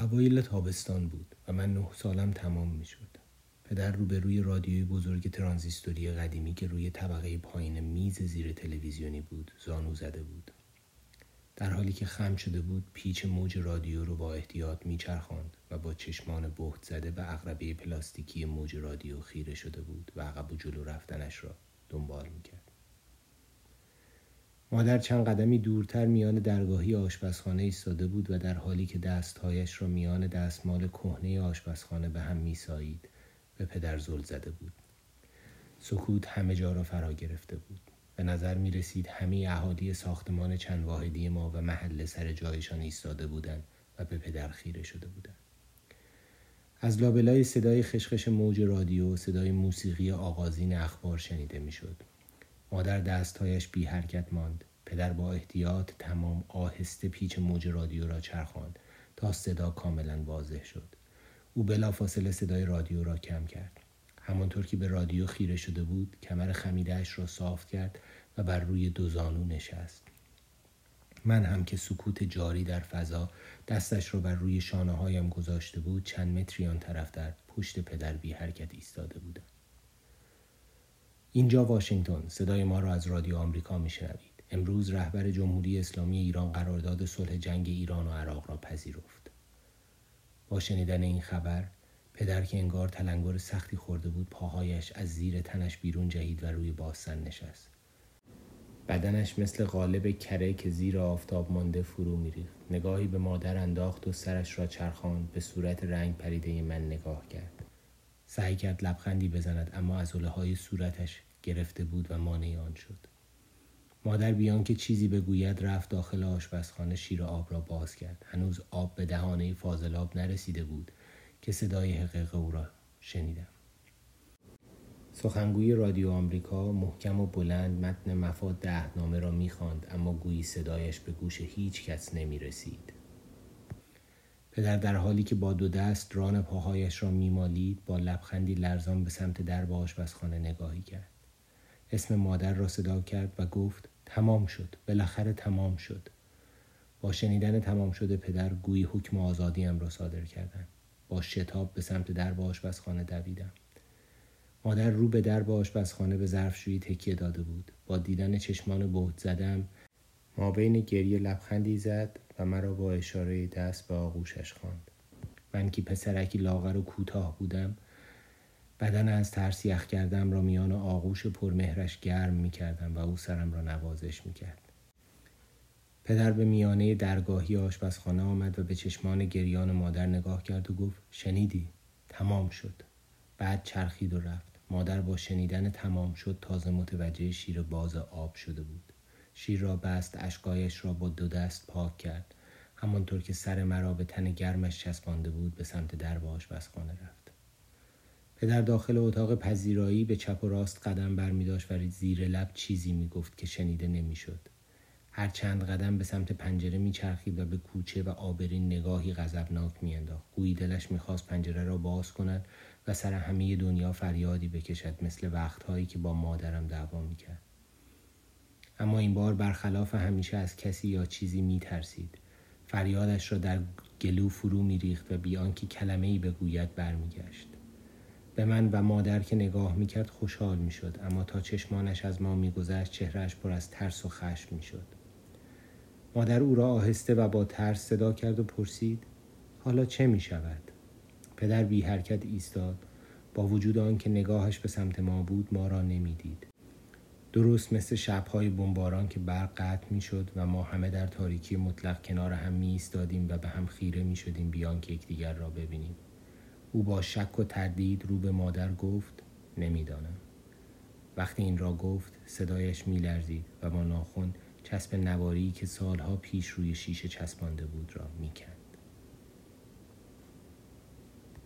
اوایل تابستان بود و من نه سالم تمام می شد. پدر روبروی رادیوی بزرگ ترانزیستوری قدیمی که روی طبقه پایین میز زیر تلویزیونی بود زانو زده بود. در حالی که خم شده بود پیچ موج رادیو رو با احتیاط میچرخاند و با چشمان بهت زده به اقربه پلاستیکی موج رادیو خیره شده بود و عقب و جلو رفتنش را دنبال می‌کرد مادر چند قدمی دورتر میان درگاهی آشپزخانه ایستاده بود و در حالی که دستهایش را میان دستمال کهنه آشپزخانه به هم میسایید به پدر زل زده بود سکوت همه جا را فرا گرفته بود به نظر می رسید همه اهالی ساختمان چند واحدی ما و محله سر جایشان ایستاده بودند و به پدر خیره شده بودند. از لابلای صدای خشخش موج رادیو صدای موسیقی آغازین اخبار شنیده می‌شد. مادر دستهایش بی حرکت ماند. پدر با احتیاط تمام آهسته پیچ موج رادیو را چرخاند تا صدا کاملا واضح شد. او بلافاصله صدای رادیو را کم کرد. همانطور که به رادیو خیره شده بود کمر خمیدهش را صاف کرد و بر روی دو زانو نشست من هم که سکوت جاری در فضا دستش را بر روی شانه هایم گذاشته بود چند متری آن طرف در پشت پدر بی حرکت ایستاده بودم اینجا واشنگتن صدای ما را از رادیو آمریکا میشنوید. امروز رهبر جمهوری اسلامی ایران قرارداد صلح جنگ ایران و عراق را پذیرفت. با شنیدن این خبر پدر که انگار تلنگر سختی خورده بود پاهایش از زیر تنش بیرون جهید و روی باسن نشست. بدنش مثل قالب کره که زیر آفتاب مانده فرو میریخت. نگاهی به مادر انداخت و سرش را چرخاند به صورت رنگ پریده من نگاه کرد. سعی کرد لبخندی بزند اما از های صورتش گرفته بود و مانع آن شد. مادر بیان که چیزی بگوید رفت داخل آشپزخانه شیر آب را باز کرد. هنوز آب به دهانه فاضلاب نرسیده بود که صدای حقیق او را شنیدم. سخنگوی رادیو آمریکا محکم و بلند متن مفاد دهنامه را می‌خواند اما گویی صدایش به گوش هیچ کس نمی رسید. پدر در حالی که با دو دست ران پاهایش را میمالید با لبخندی لرزان به سمت درب آشپزخانه نگاهی کرد. اسم مادر را صدا کرد و گفت تمام شد بالاخره تمام شد. با شنیدن تمام شده پدر گویی حکم آزادیم را صادر کردند با شتاب به سمت درب آشپزخانه دویدم. مادر رو به درب آشپزخانه به ظرفشویی تکیه داده بود. با دیدن چشمان بهت زدم ما بین گریه لبخندی زد مرا با اشاره دست به آغوشش خواند. من که پسرکی لاغر و کوتاه بودم بدن از ترس یخ کردم را میان آغوش پرمهرش گرم می کردم و او سرم را نوازش می کرد. پدر به میانه درگاهی آشپزخانه آمد و به چشمان گریان مادر نگاه کرد و گفت شنیدی؟ تمام شد. بعد چرخید و رفت. مادر با شنیدن تمام شد تازه متوجه شیر باز آب شده بود. شیر را بست اشکایش را با دو دست پاک کرد. همانطور که سر مرا به تن گرمش چسبانده بود به سمت درب آشپزخانه رفت. پدر داخل اتاق پذیرایی به چپ و راست قدم برمیداشت و زیر لب چیزی می‌گفت که شنیده نمی‌شد. هر چند قدم به سمت پنجره میچرخید و به کوچه و آبرین نگاهی غضبناک میانداخت. گویی دلش می‌خواست پنجره را باز کند و سر همه دنیا فریادی بکشد مثل وقتهایی که با مادرم دعوا می‌کرد. اما این بار برخلاف همیشه از کسی یا چیزی میترسید فریادش را در گلو فرو میریخت و بیان که کلمه ای بگوید برمیگشت به من و مادر که نگاه می‌کرد خوشحال می‌شد اما تا چشمانش از ما میگذشت چهرهش پر از ترس و خشم می‌شد مادر او را آهسته و با ترس صدا کرد و پرسید حالا چه می شود؟ پدر بی حرکت ایستاد با وجود آنکه نگاهش به سمت ما بود ما را نمی‌دید. درست مثل شبهای بمباران که برق قطع می شد و ما همه در تاریکی مطلق کنار هم می ایستادیم و به هم خیره می شدیم بیان که یکدیگر را ببینیم. او با شک و تردید رو به مادر گفت نمی‌دانم. وقتی این را گفت صدایش می لرزید و با ناخون چسب نواری که سالها پیش روی شیشه چسبانده بود را می‌کند